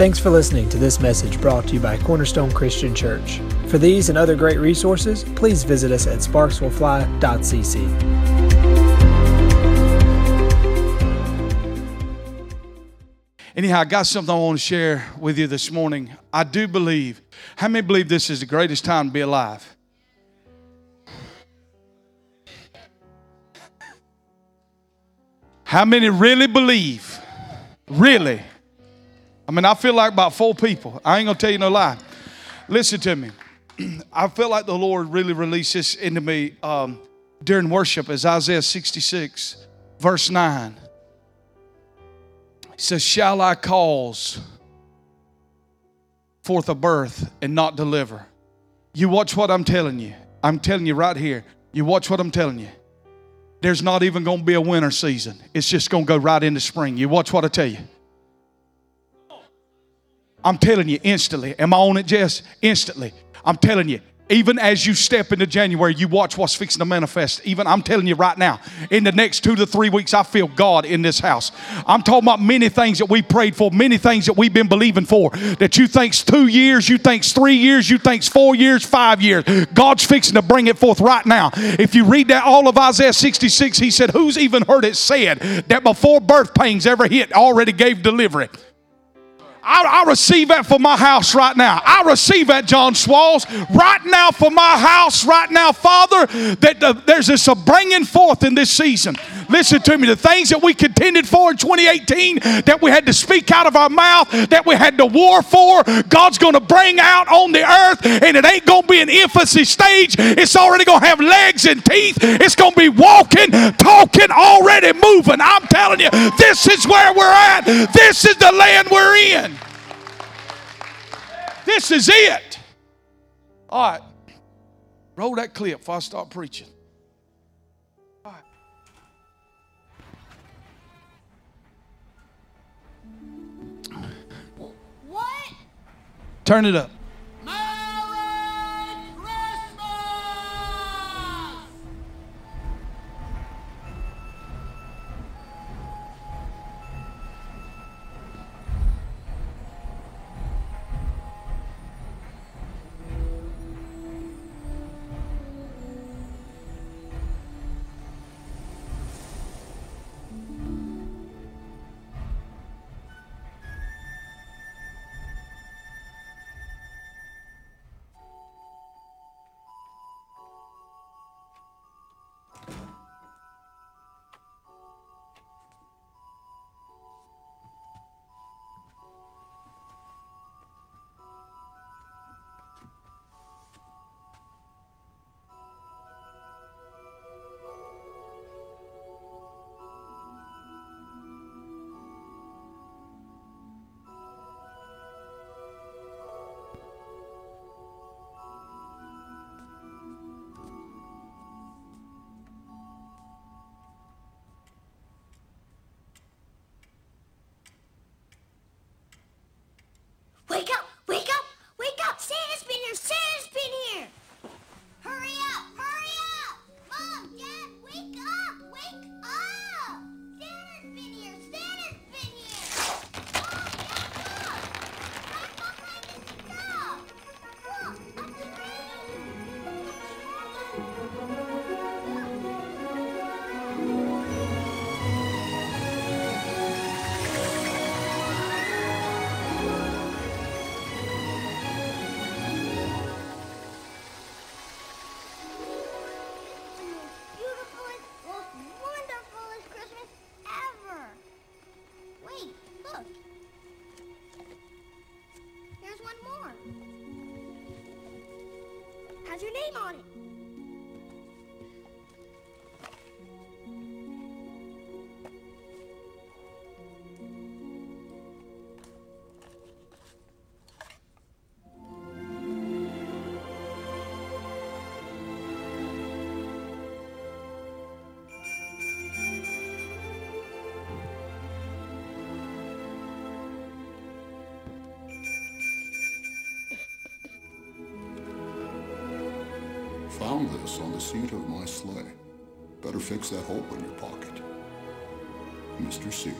Thanks for listening to this message brought to you by Cornerstone Christian Church. For these and other great resources, please visit us at sparkswillfly.cc. Anyhow, I got something I want to share with you this morning. I do believe, how many believe this is the greatest time to be alive? How many really believe? Really? I mean, I feel like about four people. I ain't gonna tell you no lie. Listen to me. I feel like the Lord really released this into me um, during worship as Isaiah 66, verse 9. He says, Shall I cause forth a birth and not deliver? You watch what I'm telling you. I'm telling you right here. You watch what I'm telling you. There's not even going to be a winter season. It's just going to go right into spring. You watch what I tell you. I'm telling you instantly. Am I on it, Jess? Instantly. I'm telling you, even as you step into January, you watch what's fixing to manifest. Even I'm telling you right now, in the next two to three weeks, I feel God in this house. I'm talking about many things that we prayed for, many things that we've been believing for. That you think's two years, you think's three years, you think's four years, five years. God's fixing to bring it forth right now. If you read that all of Isaiah 66, he said, Who's even heard it said that before birth pains ever hit, already gave delivery? I, I, receive that for my house right now. I receive that, John Swalls, right now for my house, right now, Father, that the, there's this a bringing forth in this season. Listen to me, the things that we contended for in 2018, that we had to speak out of our mouth, that we had to war for, God's going to bring out on the earth, and it ain't going to be an infancy stage. It's already going to have legs and teeth. It's going to be walking, talking, already moving. I'm telling you, this is where we're at. This is the land we're in. This is it. All right. Roll that clip before I start preaching. All right. What? Turn it up. Has found this on the seat of my sleigh. Better fix that hole in your pocket. Mr. C.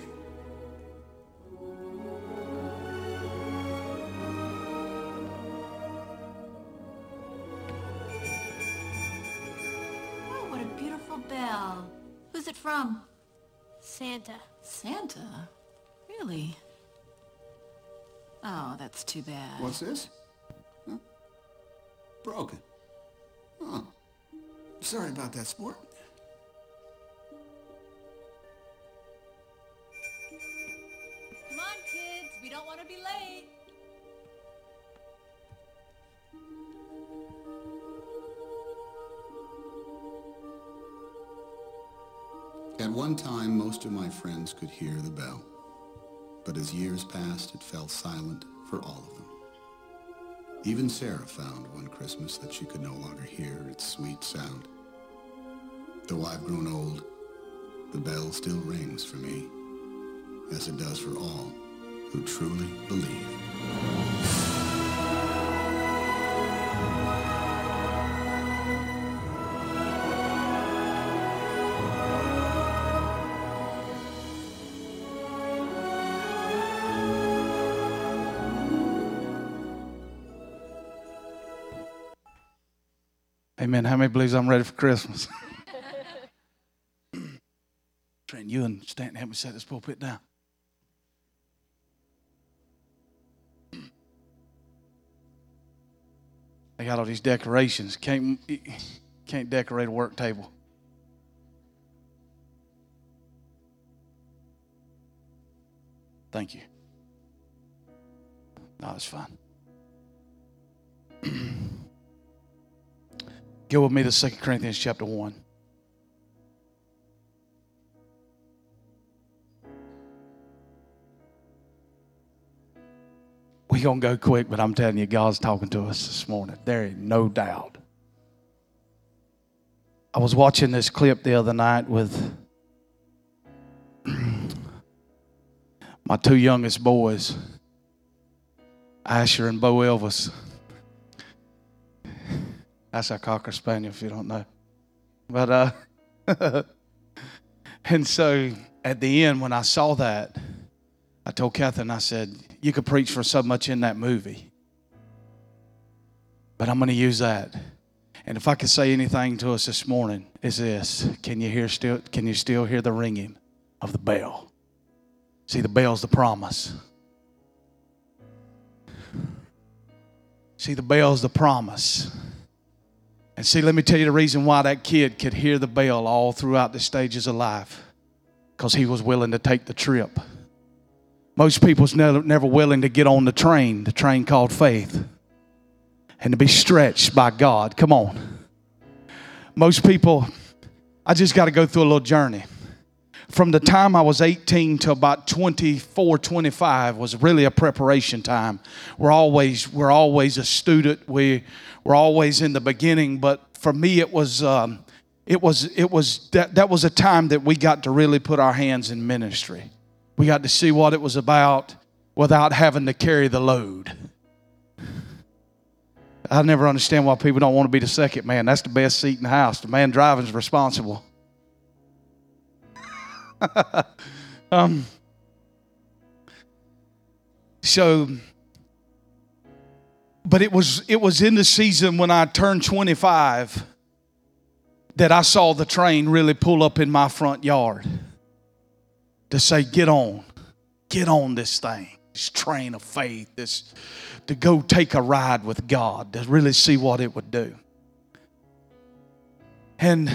from? Santa. Santa? Really? Oh, that's too bad. What's this? Huh? Broken. Sorry about that, sport. Come on, kids. We don't want to be late. At one time, most of my friends could hear the bell. But as years passed, it fell silent for all of them. Even Sarah found one Christmas that she could no longer hear its sweet sound. Though I've grown old, the bell still rings for me, as it does for all who truly believe. Amen. How many believes I'm ready for Christmas? Trent, you and Stanton help me set this pulpit down. They got all these decorations. Can't can't decorate a work table. Thank you. No, it's fine. Go with me to 2 Corinthians chapter 1. We're going to go quick, but I'm telling you, God's talking to us this morning. There ain't no doubt. I was watching this clip the other night with my two youngest boys, Asher and Bo Elvis. That's a Cocker Spaniel, if you don't know. But, uh, and so at the end, when I saw that, I told Catherine, I said, You could preach for so much in that movie, but I'm going to use that. And if I could say anything to us this morning, is this: Can you hear still? Can you still hear the ringing of the bell? See, the bell's the promise. See, the bell's the promise. And see, let me tell you the reason why that kid could hear the bell all throughout the stages of life. Because he was willing to take the trip. Most people's never, never willing to get on the train, the train called faith, and to be stretched by God. Come on. Most people, I just got to go through a little journey. From the time I was 18 to about 24, 25 was really a preparation time. We're always, we're always a student. We, we're always in the beginning, but for me, it was, um, it was, it was that, that was a time that we got to really put our hands in ministry. We got to see what it was about without having to carry the load. I never understand why people don't want to be the second man. That's the best seat in the house. The man driving is responsible. um, so, but it was it was in the season when I turned 25 that I saw the train really pull up in my front yard to say, "Get on, get on this thing, this train of faith, this to go take a ride with God to really see what it would do." And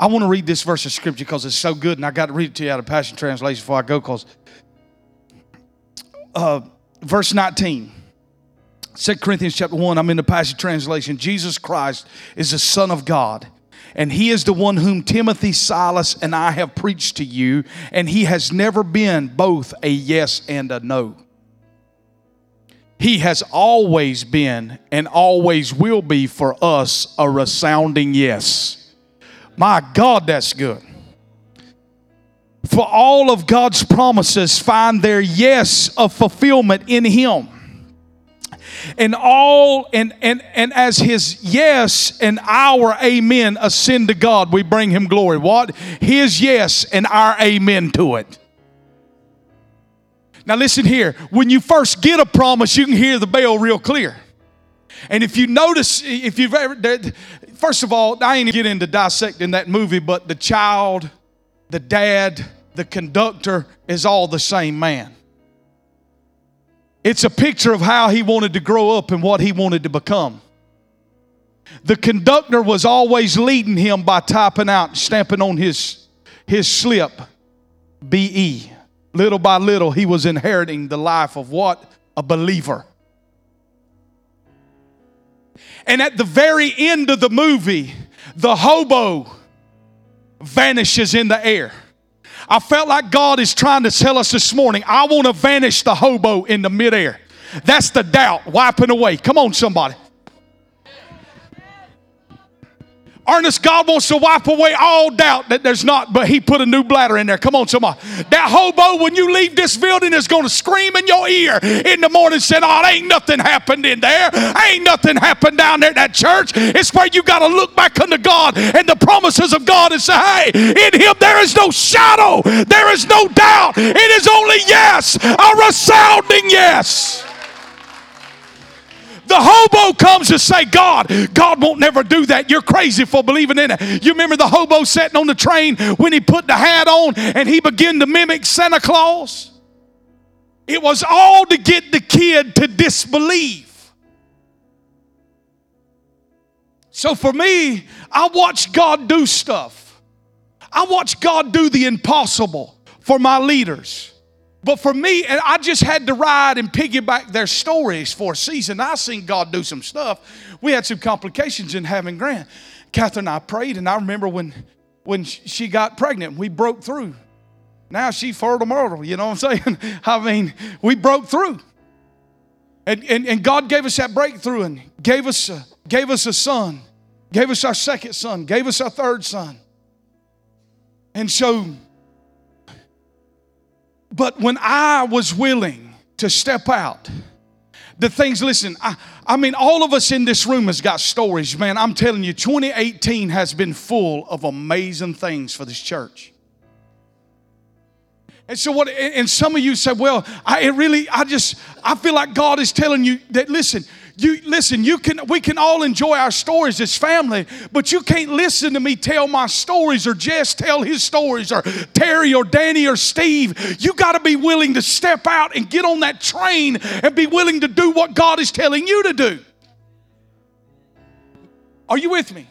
I want to read this verse of scripture because it's so good, and I got to read it to you out of Passion Translation before I go. Because uh, verse 19, 2 Corinthians chapter 1, I'm in the Passion Translation. Jesus Christ is the Son of God, and He is the one whom Timothy, Silas, and I have preached to you, and He has never been both a yes and a no. He has always been and always will be for us a resounding yes. My God, that's good. For all of God's promises find their yes of fulfillment in Him. And all and and and as his yes and our amen ascend to God, we bring him glory. What? His yes and our amen to it. Now listen here. When you first get a promise, you can hear the bell real clear. And if you notice, if you've ever, first of all, I ain't get into dissecting that movie, but the child, the dad, the conductor is all the same man. It's a picture of how he wanted to grow up and what he wanted to become. The conductor was always leading him by typing out, stamping on his, his slip, BE. Little by little, he was inheriting the life of what? A believer. And at the very end of the movie, the hobo vanishes in the air. I felt like God is trying to tell us this morning, I want to vanish the hobo in the midair. That's the doubt wiping away. Come on, somebody. Ernest, God wants to wipe away all doubt that there's not, but He put a new bladder in there. Come on, somebody. That hobo, when you leave this building, is going to scream in your ear in the morning, saying, Oh, ain't nothing happened in there. Ain't nothing happened down there at that church. It's where you got to look back unto God and the promises of God and say, Hey, in Him there is no shadow, there is no doubt. It is only yes, a resounding yes. The hobo comes to say, God, God won't never do that. You're crazy for believing in it. You remember the hobo sitting on the train when he put the hat on and he began to mimic Santa Claus? It was all to get the kid to disbelieve. So for me, I watch God do stuff. I watch God do the impossible for my leaders. But for me, and I just had to ride and piggyback their stories for a season. I seen God do some stuff. We had some complications in having Grant. Catherine and I prayed, and I remember when when she got pregnant, we broke through. Now she fertile myrtle, you know what I'm saying? I mean, we broke through. And, and, and God gave us that breakthrough and gave us, a, gave us a son, gave us our second son, gave us our third son. And so but when I was willing to step out, the things, listen, I, I mean, all of us in this room has got stories, man. I'm telling you, 2018 has been full of amazing things for this church. And so what and some of you said, well, I it really, I just, I feel like God is telling you that listen, you listen, you can we can all enjoy our stories as family, but you can't listen to me tell my stories or Jess tell his stories or Terry or Danny or Steve. You got to be willing to step out and get on that train and be willing to do what God is telling you to do. Are you with me?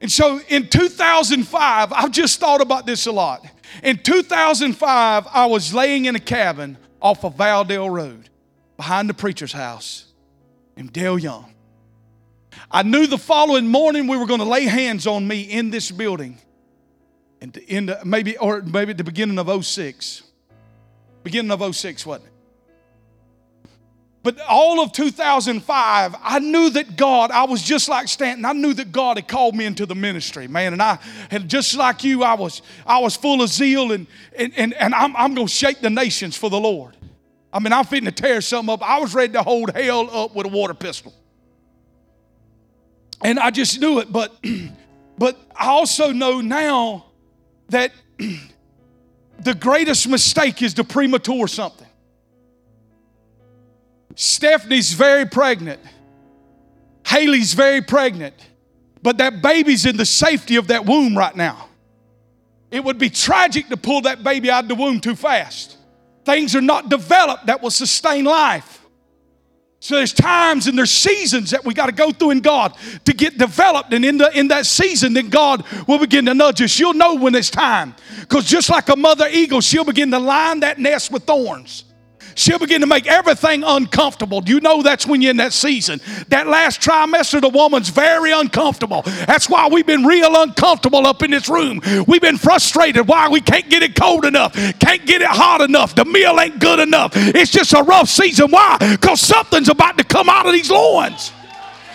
And so in 2005, I've just thought about this a lot. In 2005, I was laying in a cabin off of Valdale Road behind the preacher's house in Dale Young. I knew the following morning we were going to lay hands on me in this building. And the, maybe or maybe at the beginning of 06. Beginning of 06, wasn't it? But all of 2005, I knew that God, I was just like Stanton, I knew that God had called me into the ministry, man. And I had just like you, I was I was full of zeal and and, and, and I'm, I'm gonna shake the nations for the Lord. I mean, I'm fitting to tear something up. I was ready to hold hell up with a water pistol. And I just knew it, but but I also know now that the greatest mistake is to premature something. Stephanie's very pregnant. Haley's very pregnant. But that baby's in the safety of that womb right now. It would be tragic to pull that baby out of the womb too fast. Things are not developed that will sustain life. So there's times and there's seasons that we got to go through in God to get developed. And in, the, in that season, then God will begin to nudge us. You'll know when it's time. Because just like a mother eagle, she'll begin to line that nest with thorns. She'll begin to make everything uncomfortable. Do you know that's when you're in that season. That last trimester, the woman's very uncomfortable. That's why we've been real uncomfortable up in this room. We've been frustrated why we can't get it cold enough, can't get it hot enough. The meal ain't good enough. It's just a rough season. Why? Because something's about to come out of these loins.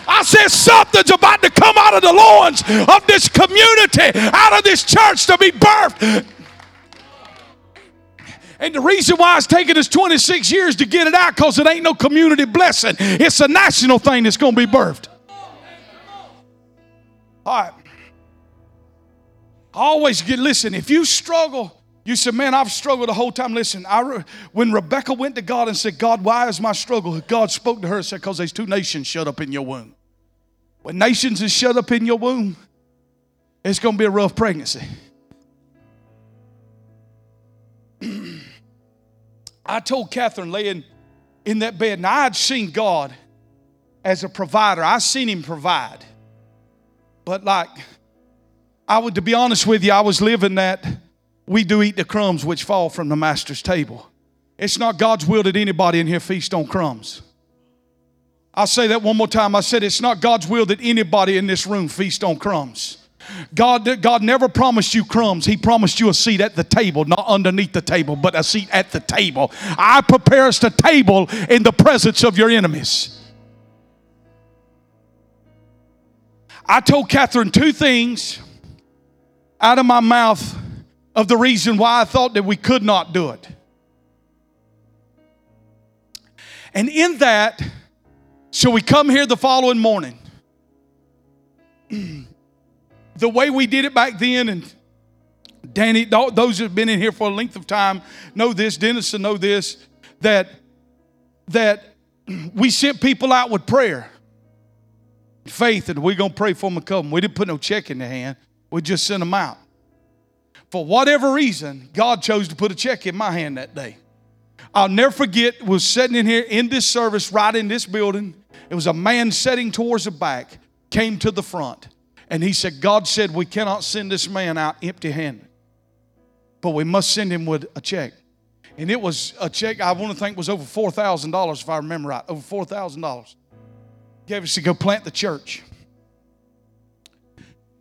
I said something's about to come out of the loins of this community, out of this church to be birthed. And the reason why it's taking us 26 years to get it out, because it ain't no community blessing. It's a national thing that's going to be birthed. All right. Always get, listen, if you struggle You said, man, I've struggled the whole time. Listen, I re- when Rebecca went to God and said, God, why is my struggle? God spoke to her and said, because there's two nations shut up in your womb. When nations is shut up in your womb, it's going to be a rough pregnancy. I told Catherine laying in that bed, and I had seen God as a provider. I seen him provide. But like, I would, to be honest with you, I was living that we do eat the crumbs which fall from the master's table. It's not God's will that anybody in here feast on crumbs. I'll say that one more time. I said it's not God's will that anybody in this room feast on crumbs. God, God never promised you crumbs. He promised you a seat at the table, not underneath the table, but a seat at the table. I prepare us a table in the presence of your enemies. I told Catherine two things out of my mouth of the reason why I thought that we could not do it. And in that, so we come here the following morning. the way we did it back then, and Danny, those who have been in here for a length of time know this, Dennis know this, that that we sent people out with prayer. Faith that we're gonna pray for them to come. We didn't put no check in their hand. We just sent them out. For whatever reason, God chose to put a check in my hand that day. I'll never forget, was sitting in here in this service, right in this building. It was a man sitting towards the back, came to the front, and he said, God said, We cannot send this man out empty handed, but we must send him with a check. And it was a check, I want to think was over $4,000 if I remember right, over $4,000. Gave us to go plant the church.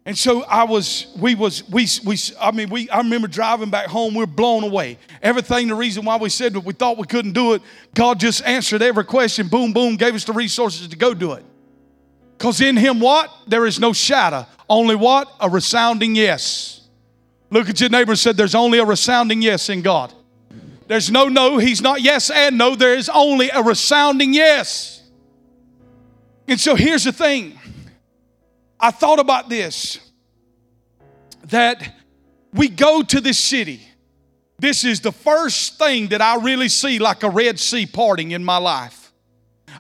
And so I was, we was, we, we, I mean, we, I remember driving back home, we were blown away. Everything, the reason why we said that we thought we couldn't do it, God just answered every question, boom, boom, gave us the resources to go do it. Because in Him, what? There is no shadow. Only what? A resounding yes. Look at your neighbor said, There's only a resounding yes in God. There's no no. He's not yes and no. There is only a resounding yes. And so here's the thing I thought about this that we go to this city. This is the first thing that I really see like a Red Sea parting in my life.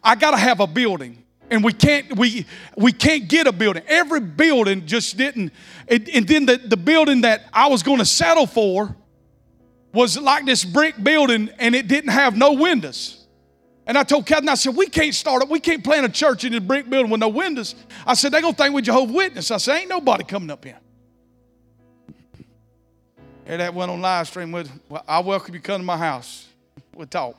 I got to have a building. And we can't we we can't get a building. Every building just didn't. And, and then the, the building that I was going to settle for was like this brick building, and it didn't have no windows. And I told Captain, I said, we can't start it. We can't plant a church in this brick building with no windows. I said, they're going to think we're Jehovah's Witness. I said, ain't nobody coming up here. And that went on live stream with, well, I welcome you come to my house. We'll talk.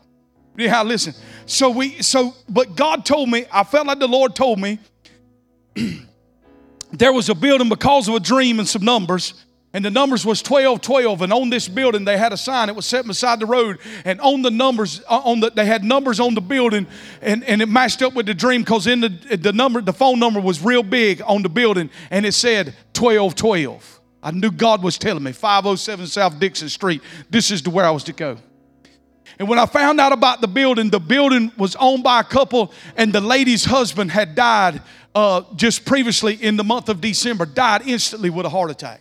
Yeah, listen. So we, so, but God told me, I felt like the Lord told me there was a building because of a dream and some numbers and the numbers was 12 12 and on this building they had a sign it was set beside the road and on the numbers uh, on the they had numbers on the building and, and it matched up with the dream because in the the number the phone number was real big on the building and it said 12 12 i knew god was telling me 507 south dixon street this is the where i was to go and when I found out about the building, the building was owned by a couple, and the lady's husband had died uh, just previously in the month of December, died instantly with a heart attack.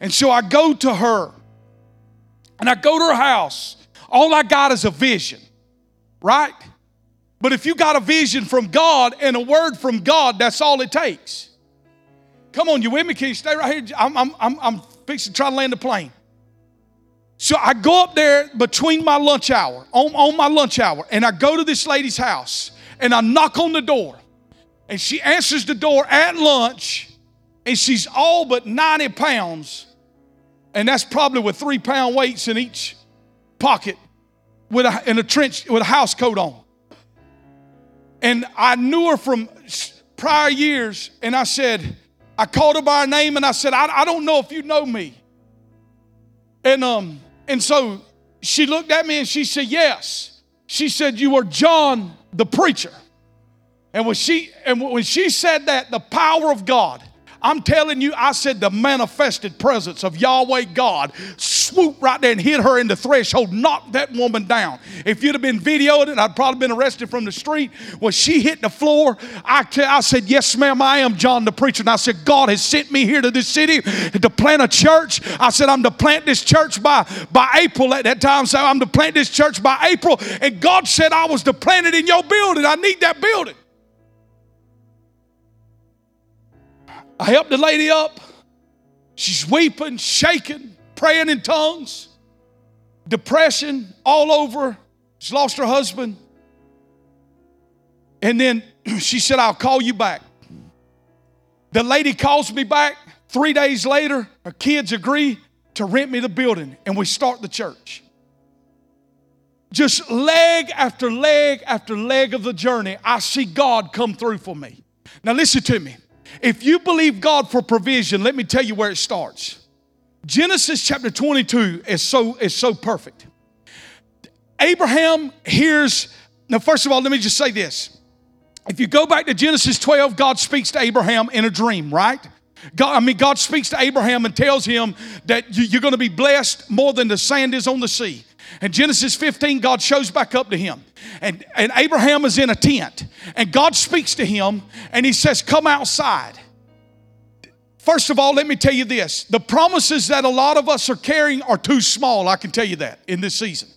And so I go to her and I go to her house. All I got is a vision, right? But if you got a vision from God and a word from God, that's all it takes. Come on, you with me? Can you stay right here? I'm, I'm, I'm, I'm fixing to try to land the plane. So I go up there between my lunch hour, on, on my lunch hour, and I go to this lady's house and I knock on the door. And she answers the door at lunch, and she's all but 90 pounds and that's probably with three pound weights in each pocket with a, in a trench with a house coat on. And I knew her from prior years, and I said, I called her by her name and I said, I, I don't know if you know me. And um, and so she looked at me and she said, Yes. She said, You are John the preacher. And when she and when she said that, the power of God I'm telling you, I said the manifested presence of Yahweh God swooped right there and hit her in the threshold, knocked that woman down. If you'd have been videoing it, I'd probably been arrested from the street. When she hit the floor, I, t- I said, Yes, ma'am, I am John the preacher. And I said, God has sent me here to this city to plant a church. I said, I'm to plant this church by, by April at that time. So I'm to plant this church by April. And God said I was to plant it in your building. I need that building. I helped the lady up. She's weeping, shaking, praying in tongues, depression all over. She's lost her husband. And then she said, I'll call you back. The lady calls me back. Three days later, her kids agree to rent me the building, and we start the church. Just leg after leg after leg of the journey, I see God come through for me. Now, listen to me. If you believe God for provision, let me tell you where it starts. Genesis chapter 22 is so, is so perfect. Abraham hears, now, first of all, let me just say this. If you go back to Genesis 12, God speaks to Abraham in a dream, right? God, I mean, God speaks to Abraham and tells him that you- you're going to be blessed more than the sand is on the sea. And Genesis 15, God shows back up to him. And, and Abraham is in a tent. And God speaks to him and he says, Come outside. First of all, let me tell you this the promises that a lot of us are carrying are too small. I can tell you that in this season.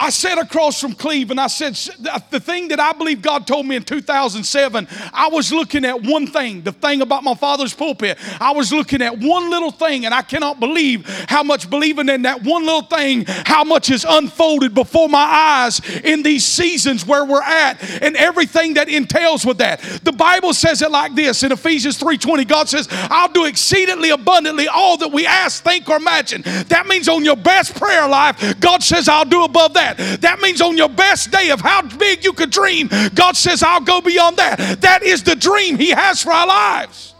I sat across from Cleve and I said, the thing that I believe God told me in 2007, I was looking at one thing, the thing about my father's pulpit. I was looking at one little thing and I cannot believe how much believing in that one little thing, how much is unfolded before my eyes in these seasons where we're at and everything that entails with that. The Bible says it like this in Ephesians 3:20. God says, I'll do exceedingly abundantly all that we ask, think, or imagine. That means on your best prayer life, God says, I'll do above that. That means on your best day of how big you could dream, God says, I'll go beyond that. That is the dream He has for our lives.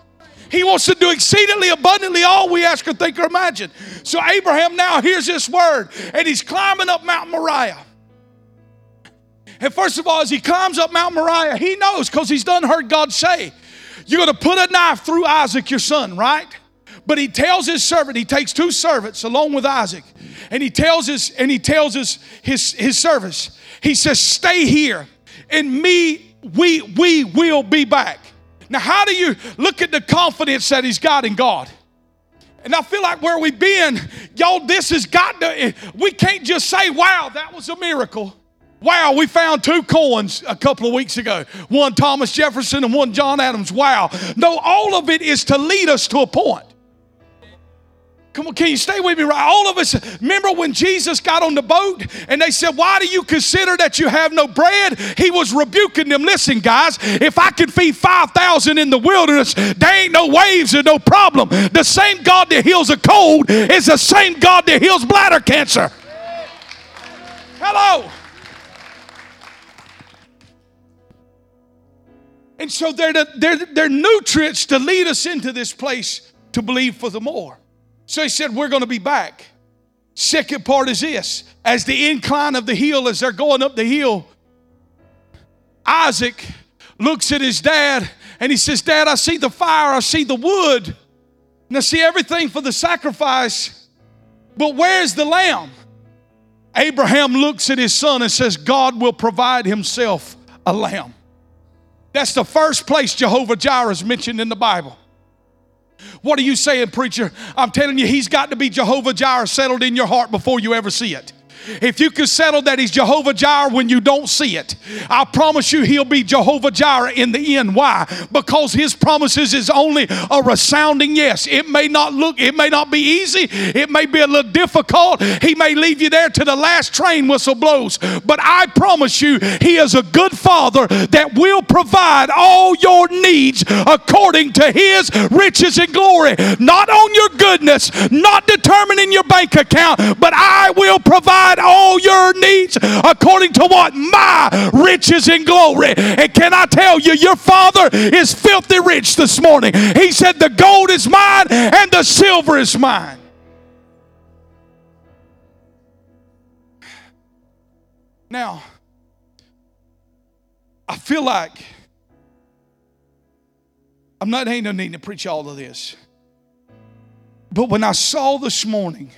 He wants to do exceedingly abundantly all we ask or think or imagine. So Abraham now hears this word and he's climbing up Mount Moriah. And first of all, as he climbs up Mount Moriah, he knows because he's done heard God say, You're going to put a knife through Isaac, your son, right? But he tells his servant, he takes two servants along with Isaac, and he tells his and he tells his his, his servants, he says, Stay here, and me, we we will be back. Now, how do you look at the confidence that he's got in God? And I feel like where we've been, y'all, this has got to, we can't just say, wow, that was a miracle. Wow, we found two coins a couple of weeks ago one Thomas Jefferson and one John Adams. Wow. No, all of it is to lead us to a point. Come on, can you stay with me? Right, all of us. Remember when Jesus got on the boat and they said, "Why do you consider that you have no bread?" He was rebuking them. Listen, guys, if I can feed five thousand in the wilderness, there ain't no waves and no problem. The same God that heals a cold is the same God that heals bladder cancer. Hello. And so they're, the, they're, they're nutrients to lead us into this place to believe for the more. So he said, We're going to be back. Second part is this as the incline of the hill, as they're going up the hill, Isaac looks at his dad and he says, Dad, I see the fire, I see the wood, and I see everything for the sacrifice, but where's the lamb? Abraham looks at his son and says, God will provide himself a lamb. That's the first place Jehovah Jireh is mentioned in the Bible. What are you saying, preacher? I'm telling you, he's got to be Jehovah Jireh settled in your heart before you ever see it. If you can settle that he's Jehovah Jireh when you don't see it, I promise you he'll be Jehovah Jireh in the end. Why? Because his promises is only a resounding yes. It may not look, it may not be easy, it may be a little difficult. He may leave you there to the last train whistle blows. But I promise you, he is a good father that will provide all your needs according to his riches and glory. Not on your goodness, not determining your bank account, but I will provide all your needs according to what my riches and glory. And can I tell you, your father is filthy rich this morning. He said, The gold is mine and the silver is mine. Now, I feel like I'm not ain't no need to preach all of this. But when I saw this morning,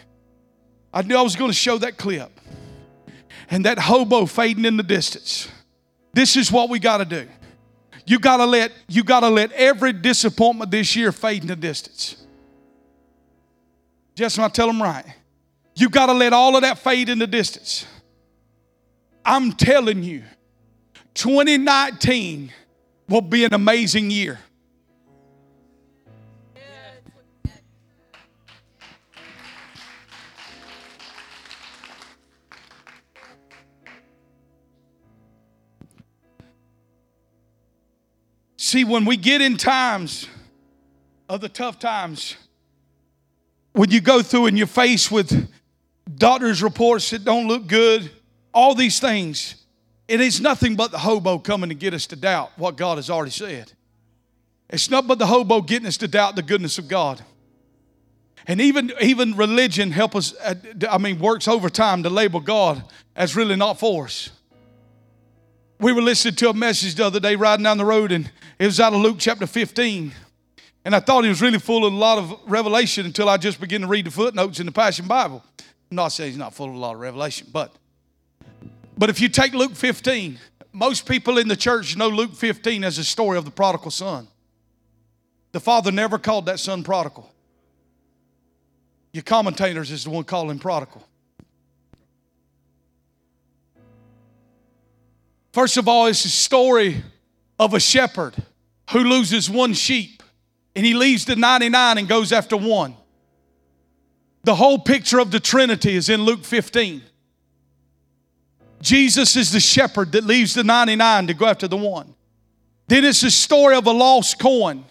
I knew I was going to show that clip and that hobo fading in the distance. This is what we got to do. You got to let you got to let every disappointment this year fade in the distance. Just when I tell them right, you got to let all of that fade in the distance. I'm telling you, 2019 will be an amazing year. See, when we get in times of the tough times, when you go through and you're faced with doctor's reports that don't look good, all these things, it is nothing but the hobo coming to get us to doubt what God has already said. It's not but the hobo getting us to doubt the goodness of God. And even, even religion help us, uh, I mean, works overtime to label God as really not for us. We were listening to a message the other day riding down the road, and it was out of Luke chapter 15. And I thought he was really full of a lot of revelation until I just began to read the footnotes in the Passion Bible. I'm not saying he's not full of a lot of revelation, but but if you take Luke 15, most people in the church know Luke 15 as a story of the prodigal son. The father never called that son prodigal. Your commentators is the one calling prodigal. First of all, it's a story of a shepherd who loses one sheep and he leaves the 99 and goes after one. The whole picture of the Trinity is in Luke 15. Jesus is the shepherd that leaves the 99 to go after the one. Then it's the story of a lost coin.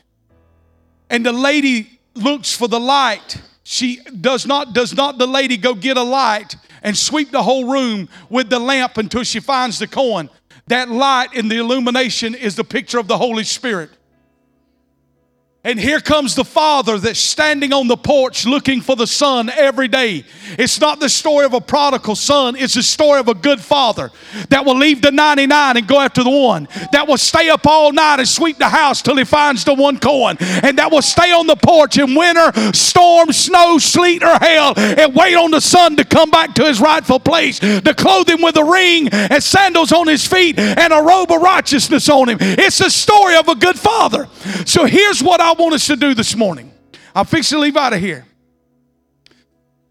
And the lady looks for the light. She does not, does not the lady go get a light and sweep the whole room with the lamp until she finds the coin. That light in the illumination is the picture of the Holy Spirit. And here comes the father that's standing on the porch looking for the son every day. It's not the story of a prodigal son, it's the story of a good father that will leave the 99 and go after the one, that will stay up all night and sweep the house till he finds the one coin, and that will stay on the porch in winter, storm, snow, sleet, or hail, and wait on the son to come back to his rightful place, to clothe him with a ring and sandals on his feet and a robe of righteousness on him. It's the story of a good father. So here's what I I want us to do this morning. I'm fixing to leave out of here.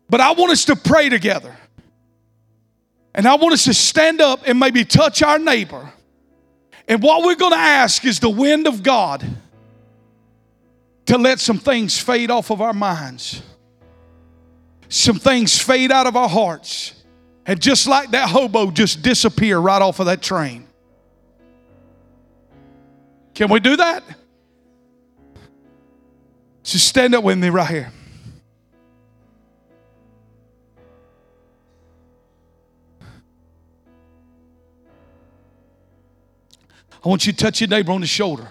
But I want us to pray together. And I want us to stand up and maybe touch our neighbor. And what we're going to ask is the wind of God to let some things fade off of our minds, some things fade out of our hearts, and just like that hobo, just disappear right off of that train. Can we do that? So stand up with me right here. I want you to touch your neighbor on the shoulder.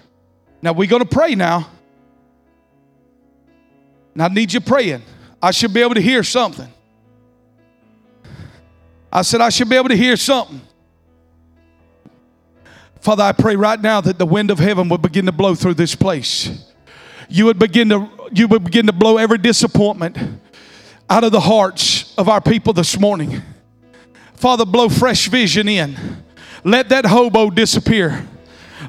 Now we're going to pray now. And I need you praying. I should be able to hear something. I said, I should be able to hear something. Father, I pray right now that the wind of heaven will begin to blow through this place you would begin to you would begin to blow every disappointment out of the hearts of our people this morning. Father, blow fresh vision in. Let that hobo disappear.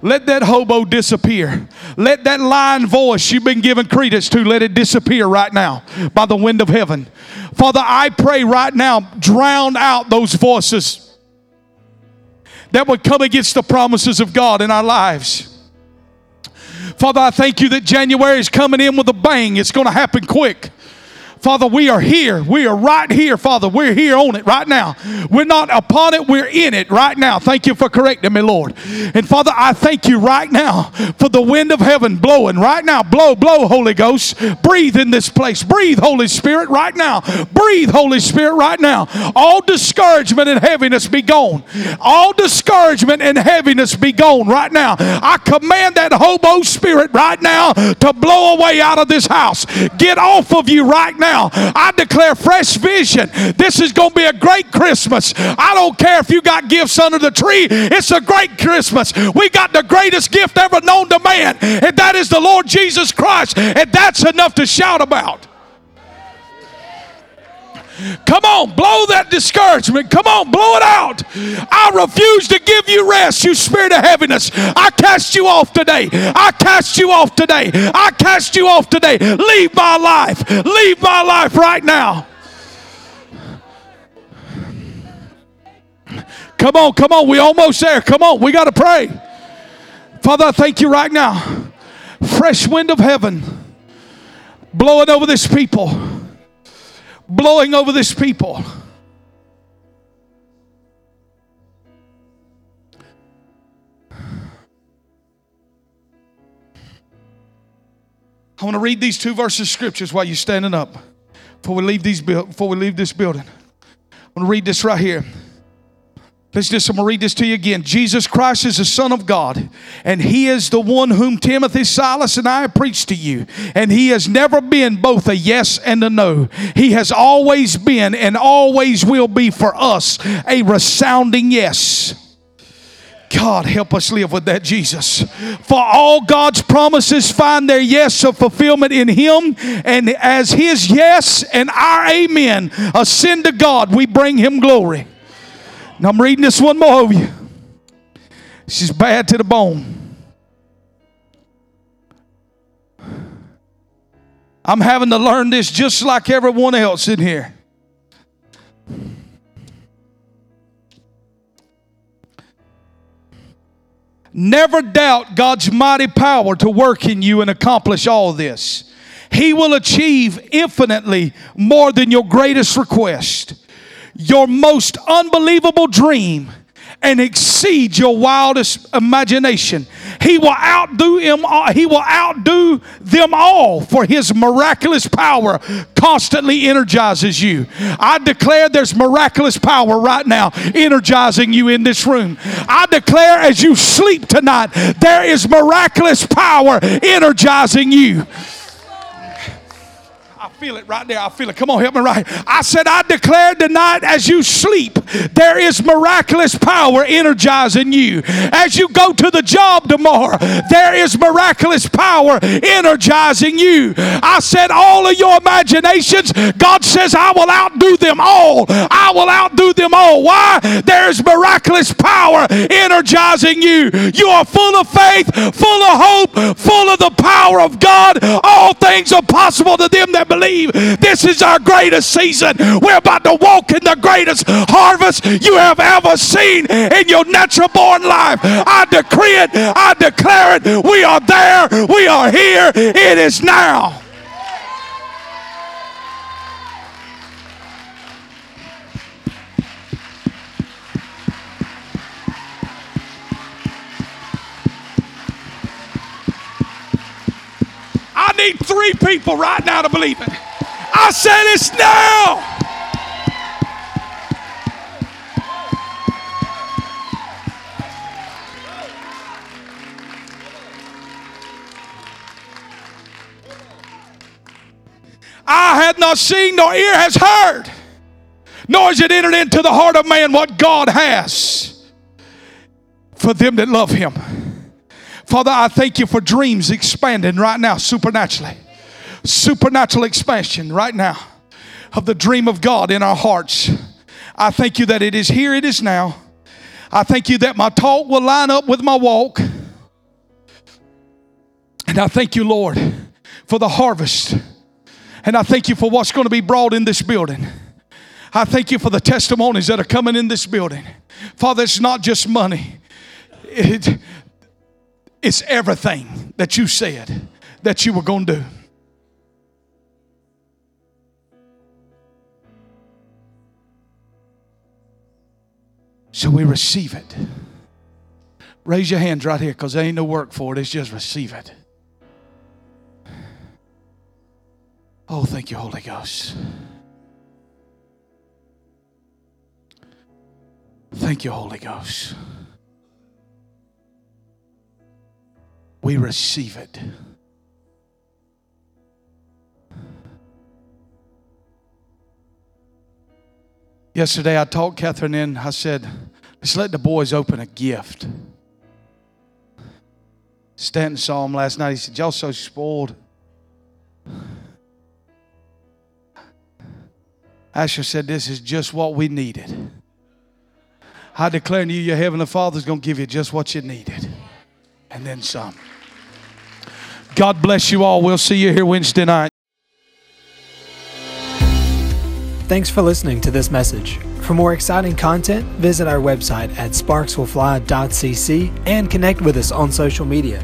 Let that hobo disappear. Let that lying voice you've been given credence to, let it disappear right now by the wind of heaven. Father, I pray right now, drown out those voices that would come against the promises of God in our lives. Father, I thank you that January is coming in with a bang. It's going to happen quick. Father, we are here. We are right here, Father. We're here on it right now. We're not upon it, we're in it right now. Thank you for correcting me, Lord. And Father, I thank you right now for the wind of heaven blowing right now. Blow, blow, Holy Ghost. Breathe in this place. Breathe, Holy Spirit, right now. Breathe, Holy Spirit, right now. All discouragement and heaviness be gone. All discouragement and heaviness be gone right now. I command that hobo spirit right now to blow away out of this house. Get off of you right now now. I declare fresh vision. This is going to be a great Christmas. I don't care if you got gifts under the tree, it's a great Christmas. We got the greatest gift ever known to man, and that is the Lord Jesus Christ. And that's enough to shout about. Come on, blow that discouragement. Come on, blow. I refuse to give you rest, you spirit of heaviness. I cast you off today. I cast you off today. I cast you off today. Leave my life. Leave my life right now. Come on, come on. We almost there. Come on. We got to pray. Father, I thank you right now. Fresh wind of heaven blowing over this people. Blowing over this people. I want to read these two verses of scriptures while you're standing up before we leave these before we leave this building. I want to read this right here. Let's just, I'm going to read this to you again. Jesus Christ is the Son of God, and He is the one whom Timothy, Silas, and I preached to you. And He has never been both a yes and a no. He has always been and always will be for us a resounding yes. God, help us live with that, Jesus. For all God's promises find their yes of fulfillment in Him, and as His yes and our amen ascend to God, we bring Him glory. Now I'm reading this one more of you. She's bad to the bone. I'm having to learn this just like everyone else in here. Never doubt God's mighty power to work in you and accomplish all this. He will achieve infinitely more than your greatest request your most unbelievable dream and exceed your wildest imagination. He will outdo him he will outdo them all for his miraculous power constantly energizes you. I declare there's miraculous power right now energizing you in this room. I declare as you sleep tonight there is miraculous power energizing you feel it right there. I feel it. Come on, help me right. I said, I declare tonight as you sleep, there is miraculous power energizing you. As you go to the job tomorrow, there is miraculous power energizing you. I said, all of your imaginations, God says, I will outdo them all. I will outdo them all. Why? There's miraculous power energizing you. You are full of faith, full of hope, full of the power of God. All things are possible to them that believe believe this is our greatest season. We're about to walk in the greatest harvest you have ever seen in your natural born life. I decree it, I declare it. We are there, we are here, it is now. I need three people right now to believe it. I said it's now. Eye had not seen, nor ear has heard, nor has it entered into the heart of man what God has for them that love him. Father, I thank you for dreams expanding right now supernaturally. Supernatural expansion right now of the dream of God in our hearts. I thank you that it is here, it is now. I thank you that my talk will line up with my walk. And I thank you, Lord, for the harvest. And I thank you for what's going to be brought in this building. I thank you for the testimonies that are coming in this building. Father, it's not just money. It's everything that you said that you were going to do. So we receive it. Raise your hands right here because there ain't no work for it. It's just receive it. Oh, thank you, Holy Ghost. Thank you, Holy Ghost. We receive it. Yesterday, I talked Catherine in. I said, let's let the boys open a gift. Stanton saw him last night. He said, Y'all so spoiled. Asher said, This is just what we needed. I declare to you, your Heavenly Father's going to give you just what you needed and then some. God bless you all. We'll see you here Wednesday night. Thanks for listening to this message. For more exciting content, visit our website at sparkswillfly.cc and connect with us on social media.